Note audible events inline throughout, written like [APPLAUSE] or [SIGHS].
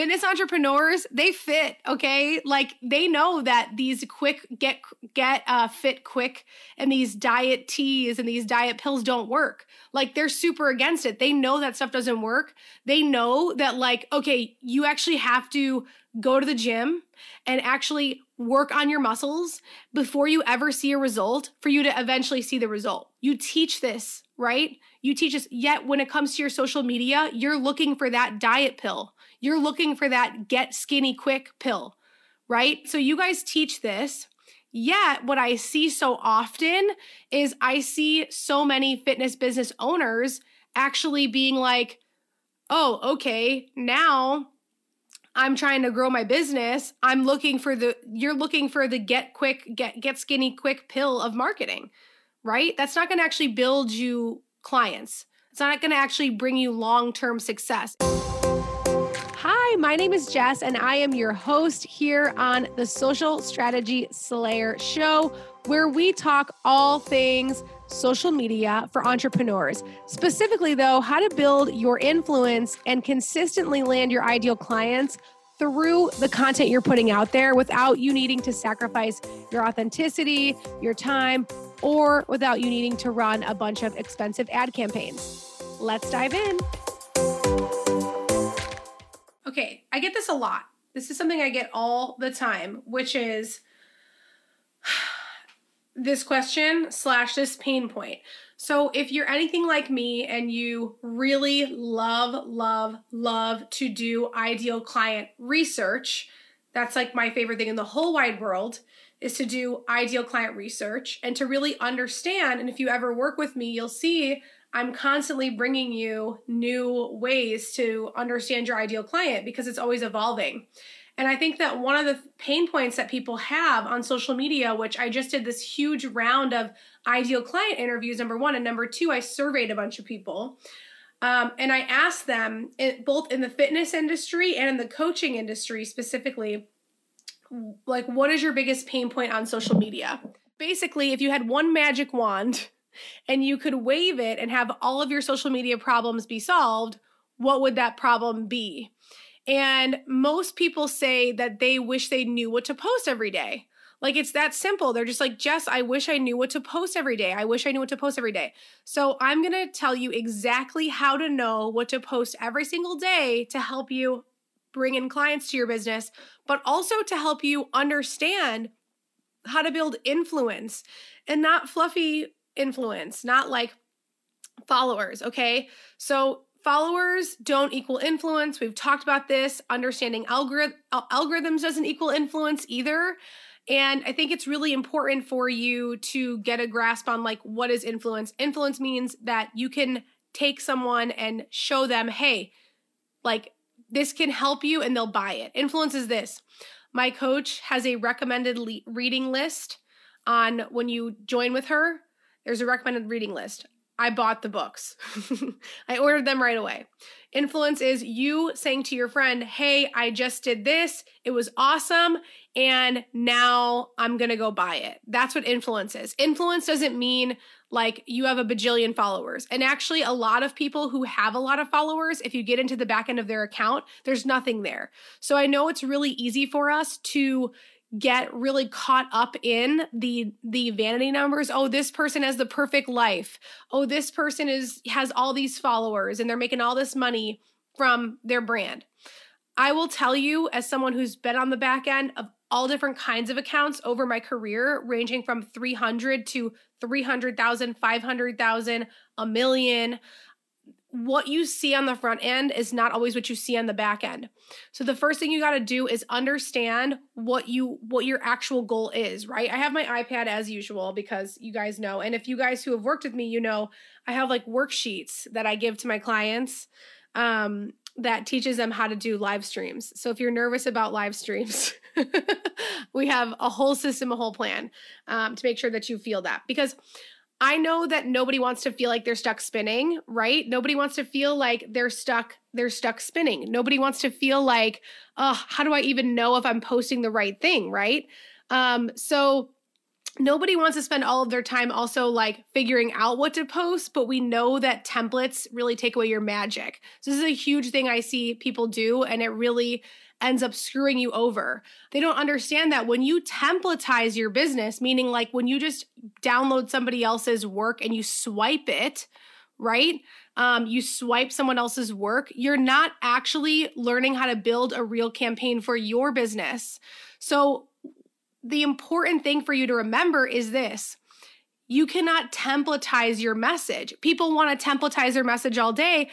fitness entrepreneurs they fit okay? Like they know that these quick get get uh, fit quick and these diet teas and these diet pills don't work. Like they're super against it. They know that stuff doesn't work. They know that like okay you actually have to go to the gym and actually work on your muscles before you ever see a result for you to eventually see the result. You teach this right? You teach us yet when it comes to your social media you're looking for that diet pill you're looking for that get skinny quick pill, right? So you guys teach this. Yet, what I see so often is I see so many fitness business owners actually being like, oh, okay, now I'm trying to grow my business. I'm looking for the you're looking for the get quick, get get skinny quick pill of marketing, right? That's not going to actually build you clients. It's not going to actually bring you long-term success. Hi, my name is Jess, and I am your host here on the Social Strategy Slayer Show, where we talk all things social media for entrepreneurs. Specifically, though, how to build your influence and consistently land your ideal clients through the content you're putting out there without you needing to sacrifice your authenticity, your time, or without you needing to run a bunch of expensive ad campaigns. Let's dive in. Okay, I get this a lot. This is something I get all the time, which is [SIGHS] this question slash this pain point. So, if you're anything like me and you really love, love, love to do ideal client research, that's like my favorite thing in the whole wide world is to do ideal client research and to really understand. And if you ever work with me, you'll see I'm constantly bringing you new ways to understand your ideal client because it's always evolving. And I think that one of the pain points that people have on social media, which I just did this huge round of ideal client interviews, number one, and number two, I surveyed a bunch of people. Um, and I asked them, both in the fitness industry and in the coaching industry specifically, like, what is your biggest pain point on social media? Basically, if you had one magic wand and you could wave it and have all of your social media problems be solved, what would that problem be? And most people say that they wish they knew what to post every day. Like it's that simple. They're just like, Jess, I wish I knew what to post every day. I wish I knew what to post every day. So I'm going to tell you exactly how to know what to post every single day to help you bring in clients to your business, but also to help you understand how to build influence and not fluffy influence, not like followers, okay? So followers don't equal influence. We've talked about this. Understanding algorith- algorithms doesn't equal influence either. And I think it's really important for you to get a grasp on like what is influence. Influence means that you can take someone and show them, hey, like this can help you and they'll buy it. Influence is this. My coach has a recommended le- reading list on when you join with her there's a recommended reading list. I bought the books. [LAUGHS] I ordered them right away. Influence is you saying to your friend, Hey, I just did this. It was awesome. And now I'm going to go buy it. That's what influence is. Influence doesn't mean like you have a bajillion followers. And actually, a lot of people who have a lot of followers, if you get into the back end of their account, there's nothing there. So I know it's really easy for us to get really caught up in the the vanity numbers. Oh this person has the perfect life. Oh this person is has all these followers and they're making all this money from their brand. I will tell you as someone who's been on the back end of all different kinds of accounts over my career ranging from 300 to 300,000 500,000 a million what you see on the front end is not always what you see on the back end. So the first thing you got to do is understand what you what your actual goal is, right? I have my iPad as usual because you guys know. And if you guys who have worked with me, you know, I have like worksheets that I give to my clients um that teaches them how to do live streams. So if you're nervous about live streams, [LAUGHS] we have a whole system, a whole plan um, to make sure that you feel that because I know that nobody wants to feel like they're stuck spinning, right? Nobody wants to feel like they're stuck they're stuck spinning. Nobody wants to feel like, "Oh, how do I even know if I'm posting the right thing?" right? Um so nobody wants to spend all of their time also like figuring out what to post, but we know that templates really take away your magic. So this is a huge thing I see people do, and it really ends up screwing you over. They don't understand that when you templatize your business, meaning like when you just download somebody else's work and you swipe it, right? Um, you swipe someone else's work, you're not actually learning how to build a real campaign for your business. So, the important thing for you to remember is this you cannot templatize your message. People want to templatize their message all day.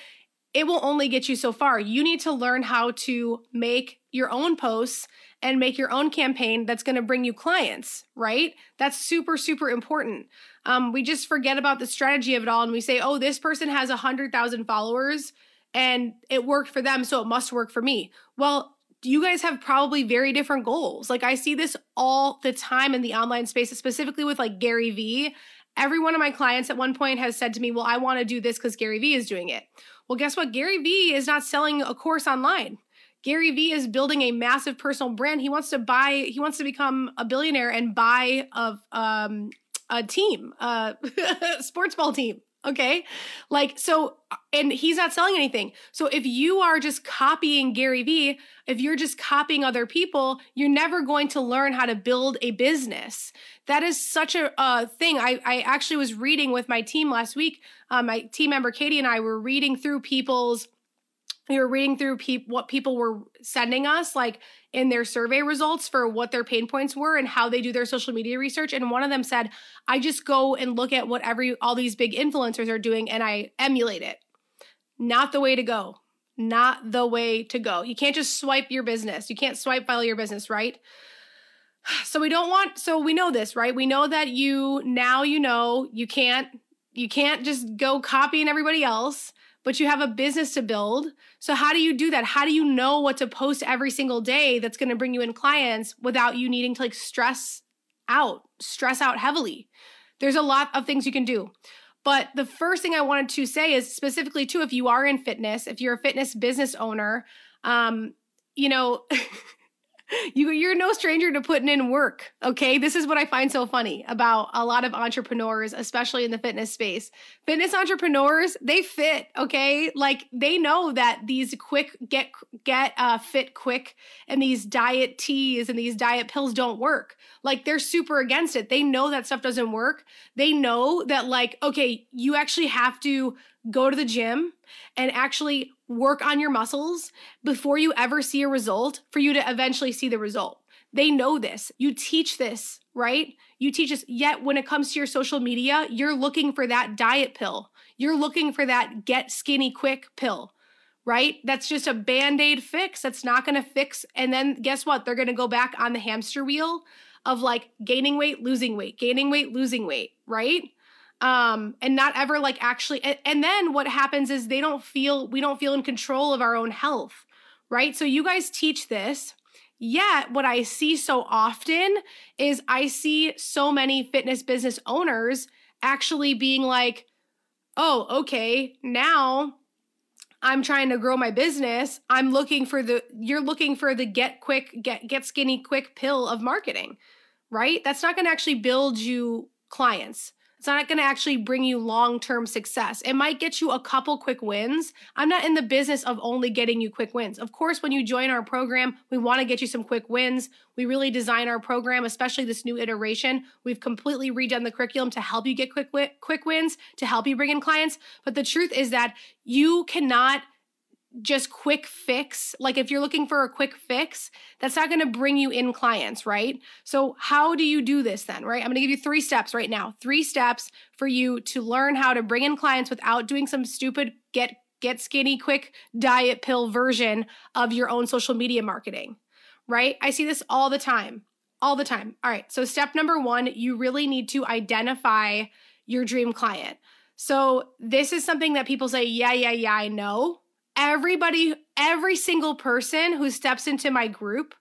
It will only get you so far. You need to learn how to make your own posts and make your own campaign that's going to bring you clients, right? That's super, super important. Um, we just forget about the strategy of it all and we say, oh, this person has 100,000 followers and it worked for them, so it must work for me. Well, you guys have probably very different goals. Like I see this all the time in the online space, specifically with like Gary Vee. Every one of my clients at one point has said to me, Well, I want to do this because Gary Vee is doing it. Well, guess what? Gary Vee is not selling a course online. Gary Vee is building a massive personal brand. He wants to buy, he wants to become a billionaire and buy a, um, a team, a [LAUGHS] sports ball team. Okay. Like, so, and he's not selling anything. So if you are just copying Gary Vee, if you're just copying other people, you're never going to learn how to build a business. That is such a, thing. I, I actually was reading with my team last week. Uh, my team member Katie and I were reading through people's we were reading through pe- what people were sending us like in their survey results for what their pain points were and how they do their social media research and one of them said i just go and look at what every all these big influencers are doing and i emulate it. Not the way to go. Not the way to go. You can't just swipe your business. You can't swipe file your business right? [SIGHS] So we don't want so we know this right? We know that you now you know you can't you can't just go copying everybody else but you have a business to build. So, how do you do that? How do you know what to post every single day that's going to bring you in clients without you needing to like stress out, stress out heavily? There's a lot of things you can do. But the first thing I wanted to say is specifically, too, if you are in fitness, if you're a fitness business owner, um, you know, [LAUGHS] [LAUGHS] you you're no stranger to putting in work okay? This is what i find so funny about a lot of entrepreneurs especially in the fitness space. Fitness entrepreneurs they fit okay? Like they know that these quick get get uh, fit quick and these diet teas and these diet pills don't work. Like they're super against it. They know that stuff doesn't work. They know that like okay you actually have to go to the gym and actually work on your muscles before you ever see a result for you to eventually see the result. They know this. You teach this, right? You teach this. Yet when it comes to your social media, you're looking for that diet pill. You're looking for that get skinny quick pill, right? That's just a band aid fix. That's not going to fix. And then guess what? They're going to go back on the hamster wheel of like gaining weight, losing weight, gaining weight, losing weight, right? Um and not ever like actually and, and then what happens is they don't feel we don't feel in control of our own health right so you guys teach this Yet, what I see so often is I see so many fitness business owners actually being like, oh, okay, now I'm trying to grow my business. I'm looking for the, you're looking for the get quick, get, get skinny quick pill of marketing, right? That's not going to actually build you clients. It's not going to actually bring you long term success. It might get you a couple quick wins. I'm not in the business of only getting you quick wins. Of course, when you join our program, we want to get you some quick wins. We really design our program, especially this new iteration. We've completely redone the curriculum to help you get quick quick wins, to help you bring in clients. But the truth is that you cannot just quick fix like if you're looking for a quick fix that's not going to bring you in clients right? So how do you do this then right? I'm going to give you three steps right now. Three steps for you to learn how to bring in clients without doing some stupid get get skinny quick diet pill version of your own social media marketing right? I see this all the time all the time. All right so step number 1 you really need to identify your dream client. So this is something that people say yeah yeah yeah i know everybody, every single person who steps into my group,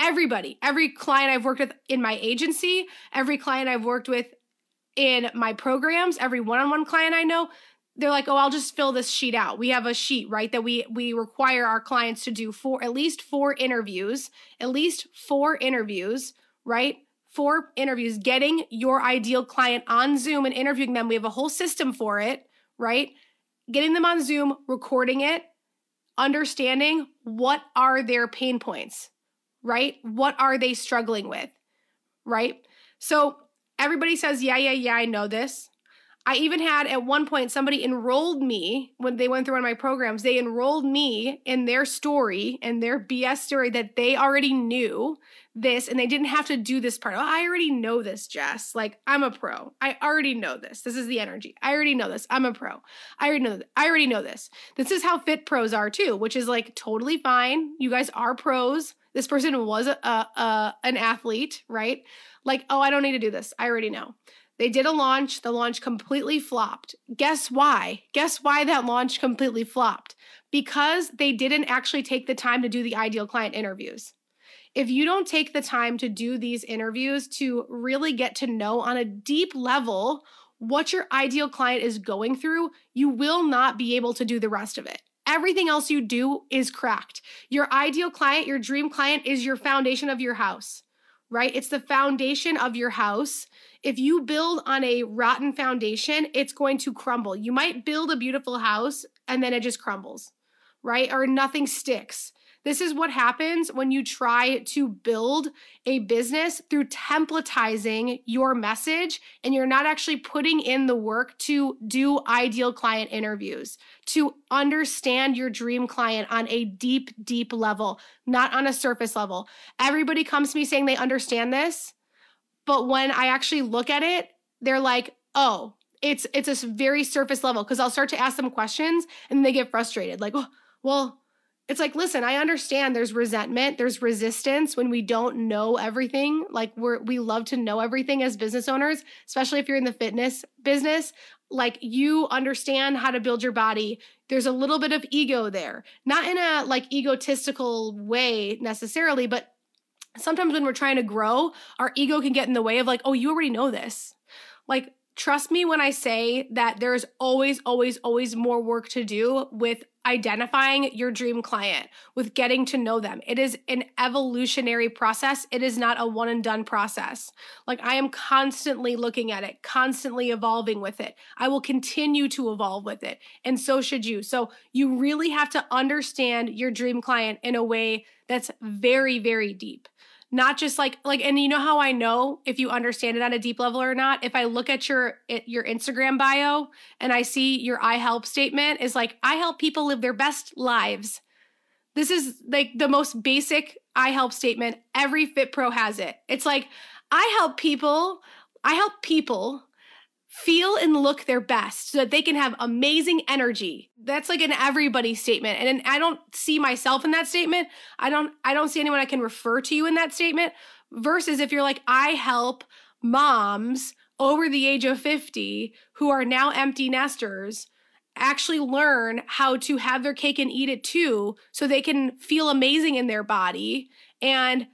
everybody, every client I've worked with in my agency, every client I've worked with in my programs, every one-on-one client I know, they're like, "Oh, I'll just fill this sheet out." We have a sheet, right, that we we require our clients to do for at least 4 interviews, at least 4 interviews, right? Four interviews, getting your ideal client on Zoom and interviewing them. We have a whole system for it, right? Getting them on Zoom, recording it, understanding what are their pain points, right? What are they struggling with, right? So everybody says, yeah, yeah, yeah, I know this. I even had at one point somebody enrolled me when they went through one of my programs. They enrolled me in their story and their BS story that they already knew this and they didn't have to do this part. Oh, I already know this, Jess. Like I'm a pro. I already know this. This is the energy. I already know this. I'm a pro. I already know. This. I already know this. This is how fit pros are too, which is like totally fine. You guys are pros. This person was a, a, a an athlete, right? Like, oh, I don't need to do this. I already know. They did a launch, the launch completely flopped. Guess why? Guess why that launch completely flopped? Because they didn't actually take the time to do the ideal client interviews. If you don't take the time to do these interviews to really get to know on a deep level what your ideal client is going through, you will not be able to do the rest of it. Everything else you do is cracked. Your ideal client, your dream client, is your foundation of your house, right? It's the foundation of your house if you build on a rotten foundation, it's going to crumble. You might build a beautiful house and then it just crumbles, right? Or nothing sticks. This is what happens when you try to build a business through templatizing your message and you're not actually putting in the work to do ideal client interviews, to understand your dream client on a deep, deep level, not on a surface level. Everybody comes to me saying they understand this. But when I actually look at it, they're like, oh, it's it's a very surface level because I'll start to ask them questions and they get frustrated. Like, oh, well, it's like, listen, I understand there's resentment, there's resistance when we don't know everything. Like we're we love to know everything as business owners, especially if you're in the fitness business. Like you understand how to build your body. There's a little bit of ego there. Not in a like egotistical way necessarily, but sometimes when we're trying to grow, our ego can get in the way of like, oh, you already know this. Like, trust me when I say that there's always, always, always more work to do with identifying your dream client, with getting to know them. It is an evolutionary process. It is not a one and done process. Like I am constantly looking at it, constantly evolving with it. I will continue to evolve with it. And so should you. So you really have to understand your dream client in a way that's very, very deep not just like like and you know how i know if you understand it on a deep level or not? If i look at your your instagram bio and i see your i help statement is like i help people live their best lives. This is like the most basic i help statement. Every fit pro has it. It's like i help people i help people feel and look their best so that they can have amazing energy. That's like an everybody statement. And I don't see myself in that statement. I don't I don't see anyone I can refer to you in that statement versus if you're like I help moms over the age of 50 who are now empty nesters actually learn how to have their cake and eat it too so they can feel amazing in their body and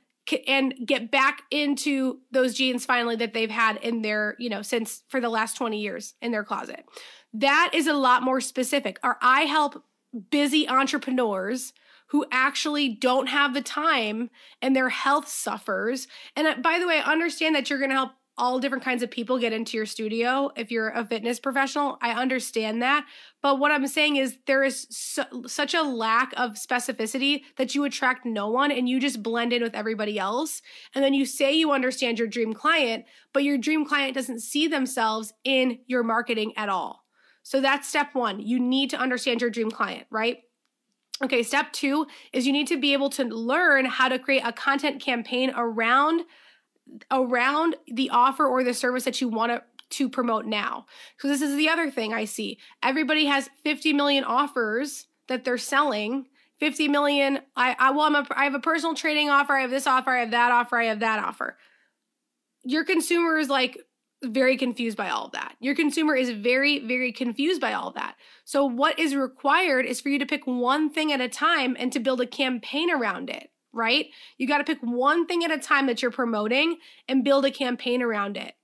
and get back into those jeans finally that they've had in their, you know, since for the last 20 years in their closet. That is a lot more specific. Or I help busy entrepreneurs who actually don't have the time and their health suffers. And uh, by the way, I understand that you're going to help all different kinds of people get into your studio if you're a fitness professional. I understand that. But what I'm saying is there is such a lack of specificity that you attract no one and you just blend in with everybody else. And then you say you understand your dream client, but your dream client doesn't see themselves in your marketing at all. So that's step one. You need to understand your dream client, right? Okay, step two is you need to be able to learn how to create a content campaign around around the offer or the service that you want to to promote now. So this is the other thing I see. Everybody has 50 million offers that they're selling. 50 million. I, I well, I'm a, I have a personal training offer. I have this offer. I have that offer. I have that offer. Your consumer is like very confused by all of that. Your consumer is very, very confused by all of that. So, what is required is for you to pick one thing at a time and to build a campaign around it right? You got to pick one thing at a time that you're promoting and build a campaign around it.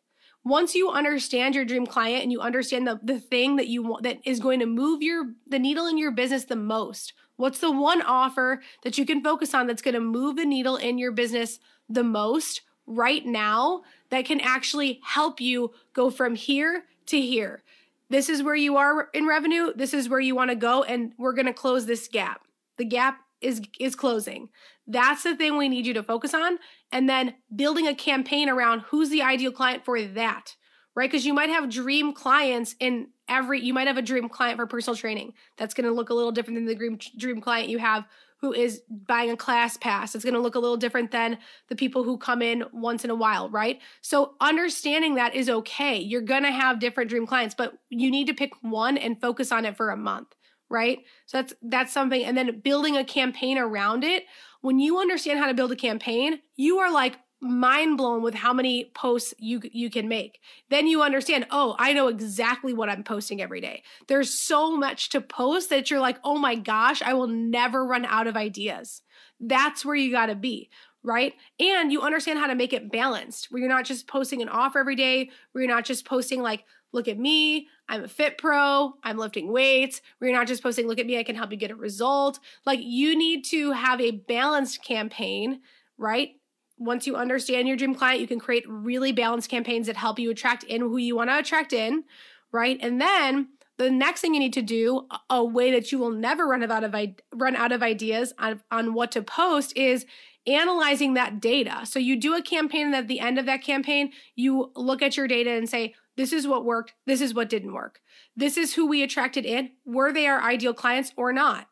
Once you understand your dream client and you understand the, the thing that you want that is going to move your the needle in your business the most, what's the one offer that you can focus on that's going to move the needle in your business the most right now that can actually help you go from here to here. This is where you are in revenue. This is where you want to go. And we're going to close this gap. The gap is is closing. That's the thing we need you to focus on and then building a campaign around who's the ideal client for that. Right? Cuz you might have dream clients in every you might have a dream client for personal training. That's going to look a little different than the dream dream client you have who is buying a class pass. It's going to look a little different than the people who come in once in a while, right? So understanding that is okay. You're going to have different dream clients, but you need to pick one and focus on it for a month right? So that's that's something and then building a campaign around it. When you understand how to build a campaign, you are like mind blown with how many posts you you can make. Then you understand, oh, I know exactly what I'm posting every day. There's so much to post that you're like, "Oh my gosh, I will never run out of ideas." That's where you got to be, right? And you understand how to make it balanced, where you're not just posting an offer every day, where you're not just posting like, "Look at me, I'm a fit pro, I'm lifting weights. We're not just posting, look at me, I can help you get a result. Like you need to have a balanced campaign, right? Once you understand your dream client, you can create really balanced campaigns that help you attract in who you want to attract in, right? And then the next thing you need to do, a way that you will never run out of run out of ideas on, on what to post is analyzing that data. So you do a campaign and at the end of that campaign, you look at your data and say, this is what worked. This is what didn't work. This is who we attracted in. Were they our ideal clients or not?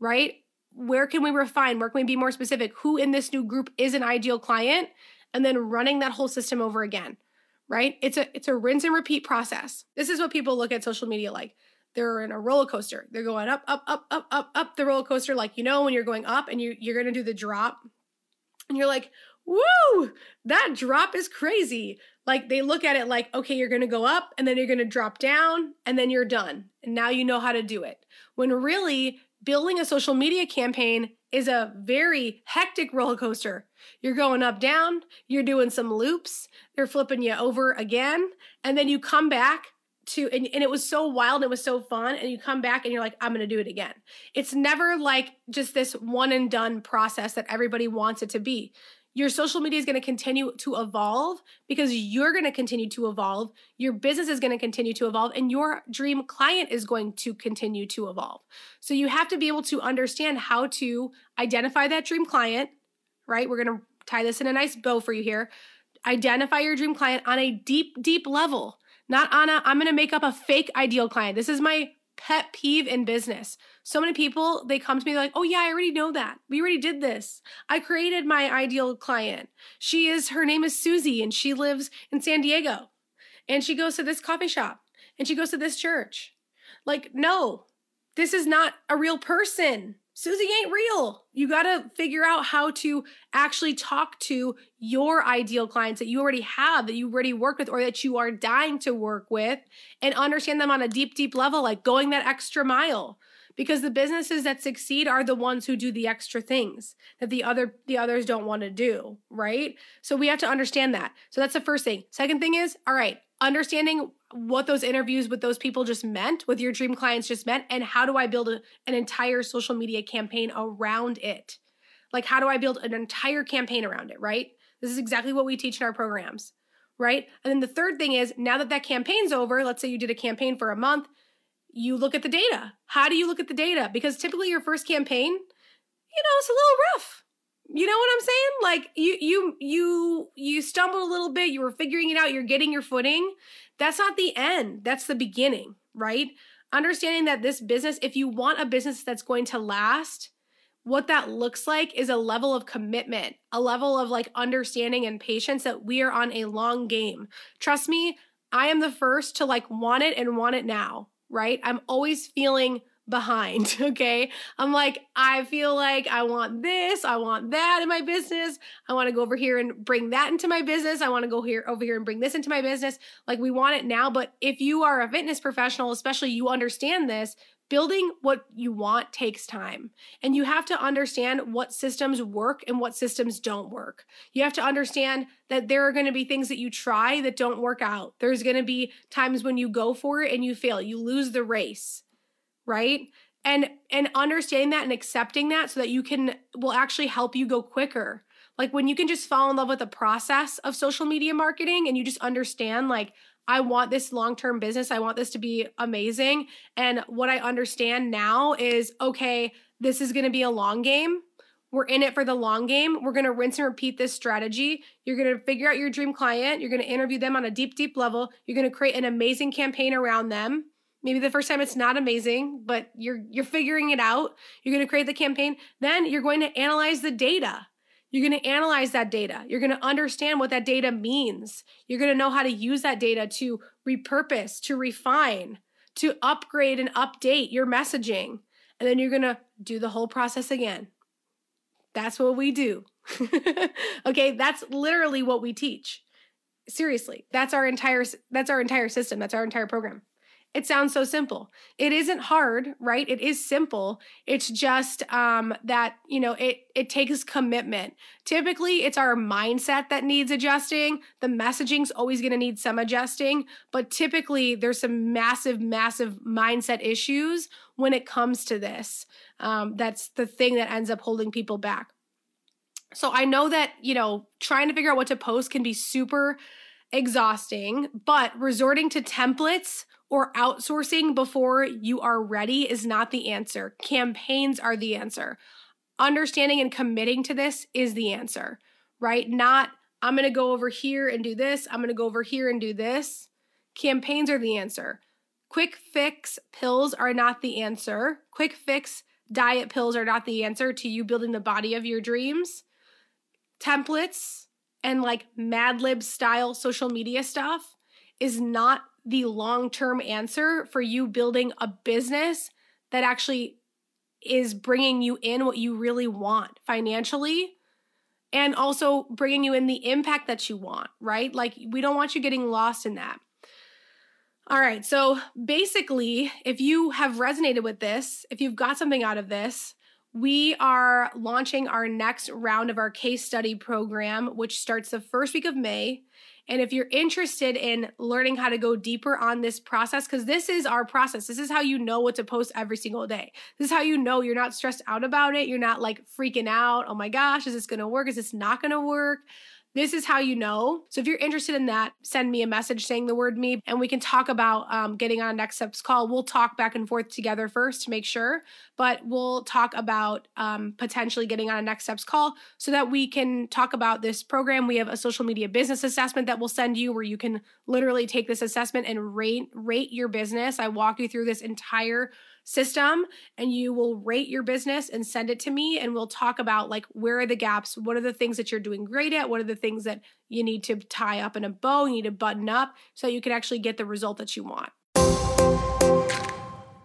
Right? Where can we refine? Where can we be more specific? Who in this new group is an ideal client? And then running that whole system over again. Right? It's a it's a rinse and repeat process. This is what people look at social media like. They're in a roller coaster. They're going up, up, up, up, up, up the roller coaster. Like, you know, when you're going up and you, you're to do the drop, and you're like, woo, that drop is crazy. Like they look at it like, okay, you're to go up and then you're to drop down and then you're done. And now you know how to do it. When really building a social media campaign is a very hectic roller coaster. You're going up, down, you're doing some loops, they're flipping you over again, and then you come back to, and, and it was so wild, it was so fun, and you come back and you're like, I'm gonna do it again. It's never like just this one and done process that everybody wants it to be your social media is going to continue to evolve because you're going to continue to evolve. Your business is going to continue to evolve, and your dream client is going to continue to evolve. So you have to be able to understand how to identify that dream client, right? We're going to tie this in a nice bow for you here. Identify your dream client on a deep, deep level, not on a, I'm going to make up a fake ideal client. This is my pet peeve in business. So many people, they come to me like, oh, yeah, I already know that. We already did this. I created my ideal client. She is, her name is Susie, and she lives in San Diego. And she goes to this coffee shop and she goes to this church. Like, no, this is not a real person. Susie ain't real. You got to figure out how to actually talk to your ideal clients that you already have, that you already work with, or that you are dying to work with, and understand them on a deep, deep level, like going that extra mile. Because the businesses that succeed are the ones who do the extra things that the other the others don't want to do, right? So we have to understand that. So that's the first thing. Second thing is, all right, understanding what those interviews with those people just meant, with your dream clients just meant, and how do I build a, an entire social media campaign around it? Like, how do I build an entire campaign around it, right? This is exactly what we teach in our programs, right? And then the third thing is now that that campaign's over, let's say you did a campaign for a month, you look at the data. How do you look at the data? Because typically your first campaign, you know, it's a little rough. You know what I'm saying? Like you you you you stumbled a little bit, you were figuring it out, you're getting your footing. That's not the end. That's the beginning, right? Understanding that this business, if you want a business that's going to last, what that looks like is a level of commitment, a level of like understanding and patience that we are on a long game. Trust me, I am the first to like want it and want it now, right? I'm always feeling behind. [LAUGHS] Okay. I'm like, I feel like I want this, I want that in my business. I want to go over here and bring that into my business. I want to go here over here and bring this into my business. Like we want it now. But if you are a fitness professional, especially you understand this, building what you want takes time. And you have to understand what systems work and what systems don't work. You have to understand that there are going to be things that you try that don't work out. There's going to be times when you go for it and you fail, you lose the race right? And and understanding that and accepting that so that you can will actually help you go quicker. Like when you can just fall in love with the process of social media marketing and you just understand, like, I want this long term business. I want this to be amazing. And what I understand now is okay, this is going to be a long game. We're in it for the long game. We're going to rinse and repeat this strategy. You're going to figure out your dream client. You're going to interview them on a deep, deep level. You're going to create an amazing campaign around them. Maybe the first time it's not amazing, but you're you're figuring it out. You're going to create the campaign. Then you're going to analyze the data. You're going to analyze that data. You're going to understand what that data means. You're going to know how to use that data to repurpose, to refine, to upgrade and update your messaging. And then you're going to do the whole process again. That's what we do. [LAUGHS] okay, that's literally what we teach. Seriously, that's our entire that's our entire system. That's our entire program. It sounds so simple. It isn't hard, right? It is simple. It's just um, that you know it it takes commitment. Typically, it's our mindset that needs adjusting. The messaging's always going to need some adjusting, but typically there's some massive, massive mindset issues when it comes to this. Um, that's the thing that ends up holding people back. So I know that you know trying to figure out what to post can be super exhausting, but resorting to templates or outsourcing before you are ready is not the answer. Campaigns are the answer. Understanding and committing to this is the answer, right? Not, I'm going to go over here and do this, I'm going to go over here and do this. Campaigns are the answer. Quick fix pills are not the answer. Quick fix diet pills are not the answer to you building the body of your dreams. Templates and like Mad Lib style social media stuff is not the long term answer for you building a business that actually is bringing you in what you really want financially and also bringing you in the impact that you want, right? Like, we don't want you getting lost in that. All right, so basically, if you have resonated with this, if you've got something out of this, we are launching our next round of our case study program, which starts the first week of May. And if you're interested in learning how to go deeper on this process, because this is our process, this is how you know what to post every single day. This is how you know you're not stressed out about it. You're not like freaking out. Oh my gosh, is this gonna work? Is this not gonna work? This is how you know. So if you're interested in that, send me a message saying the word me and we can talk about um, getting on a next steps call. We'll talk back and forth together first to make sure, but we'll talk about um, potentially getting on a next steps call so that we can talk about this program. We have a social media business assessment that we'll send you where you can literally take this assessment and rate rate your business. I walk you through this entire system and you will rate your business and send it to me and we'll talk about like where are the gaps what are the things that you're doing great at what are the things that you need to tie up in a bow you need to button up so you can actually get the result that you want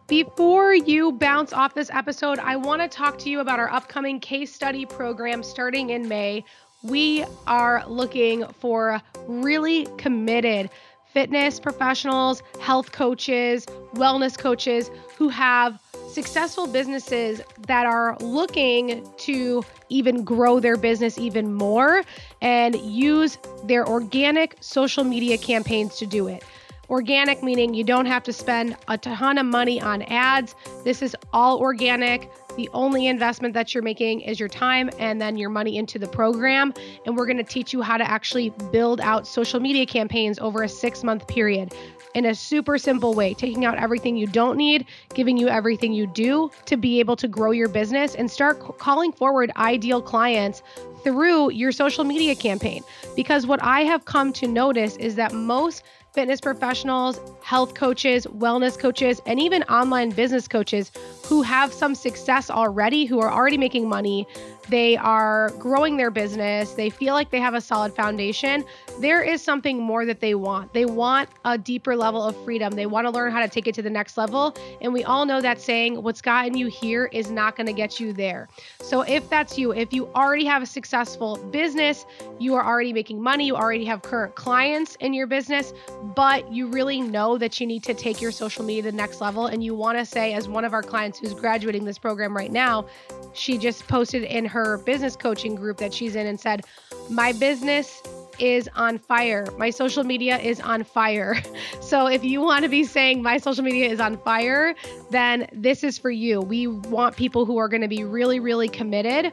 before you bounce off this episode, I want to talk to you about our upcoming case study program starting in May. We are looking for really committed fitness professionals, health coaches, wellness coaches who have successful businesses that are looking to even grow their business even more and use their organic social media campaigns to do it. Organic meaning you don't have to spend a ton of money on ads. This is all organic. The only investment that you're making is your time and then your money into the program. And we're going to teach you how to actually build out social media campaigns over a six month period in a super simple way, taking out everything you don't need, giving you everything you do to be able to grow your business and start calling forward ideal clients through your social media campaign. Because what I have come to notice is that most fitness professionals, health coaches, wellness coaches, and even online business coaches who have some success already, who are already making money, they are growing their business, they feel like they have a solid foundation, there is something more that they want. They want a deeper level of freedom. They want to learn how to take it to the next level. And we all know that saying, what's gotten you here is not going to get you there. So if that's you, if you already have a successful business, you are already making money, you already have current clients in your business, but you really know that you need to take your social media to the next level and you want to say, as one of our clients who's graduating this program right now, she just posted in her business coaching group that she's in and said, My business is on fire. My social media is on fire. [LAUGHS] So if you want to be saying my social media is on fire, then this is for you. We want people who are going to be really, really committed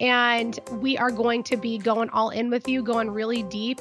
And we are going to be going all in with you, going really deep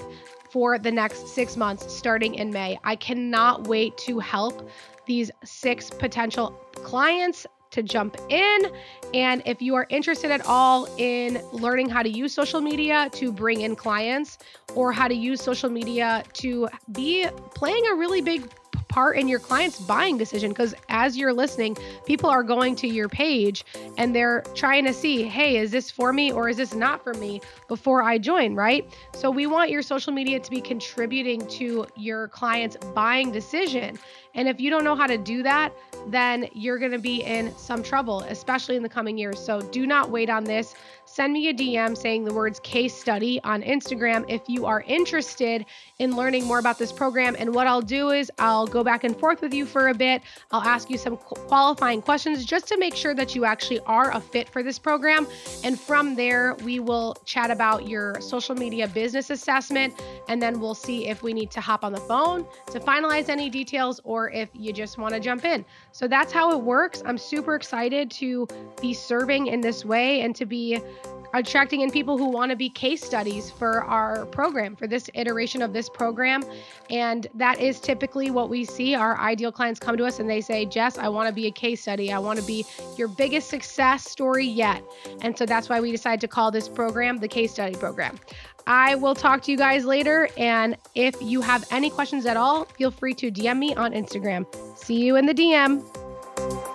for the next six months starting in May. I cannot wait to help these six potential clients to jump in. And if you are interested at all in learning how to use social media to bring in clients or how to use social media to be playing a really big part in your client's buying decision because as you're listening, people are going to your page and they're trying to see, hey, is this for me or is this not for me before I join, right? So we want your social media to be contributing to your client's buying decision. And if you don't know how to do that, then you're going to be in some trouble, especially in the coming years. So do not wait on this send me a DM saying the words case study on Instagram if you are interested in learning more about this program. And what I'll do is I'll go back and forth with you for a bit. I'll ask you some qualifying questions just to make sure that you actually are a fit for this program. And from there, we will chat about your social media business assessment. And then we'll see if we need to hop on the phone to finalize any details or if you just want to jump in. So that's how it works. I'm super excited to be serving in this way and to be attracting in people who want to be case studies for our program, for this iteration of this program. And that is typically what we see. Our ideal clients come to us and they say, Jess, I want to be a case study. I want to be your biggest success story yet. And so that's why we decided to call this program the Case Study Program. I will talk to you guys later. And if you have any questions at all, feel free to DM me on Instagram. See you in the DM.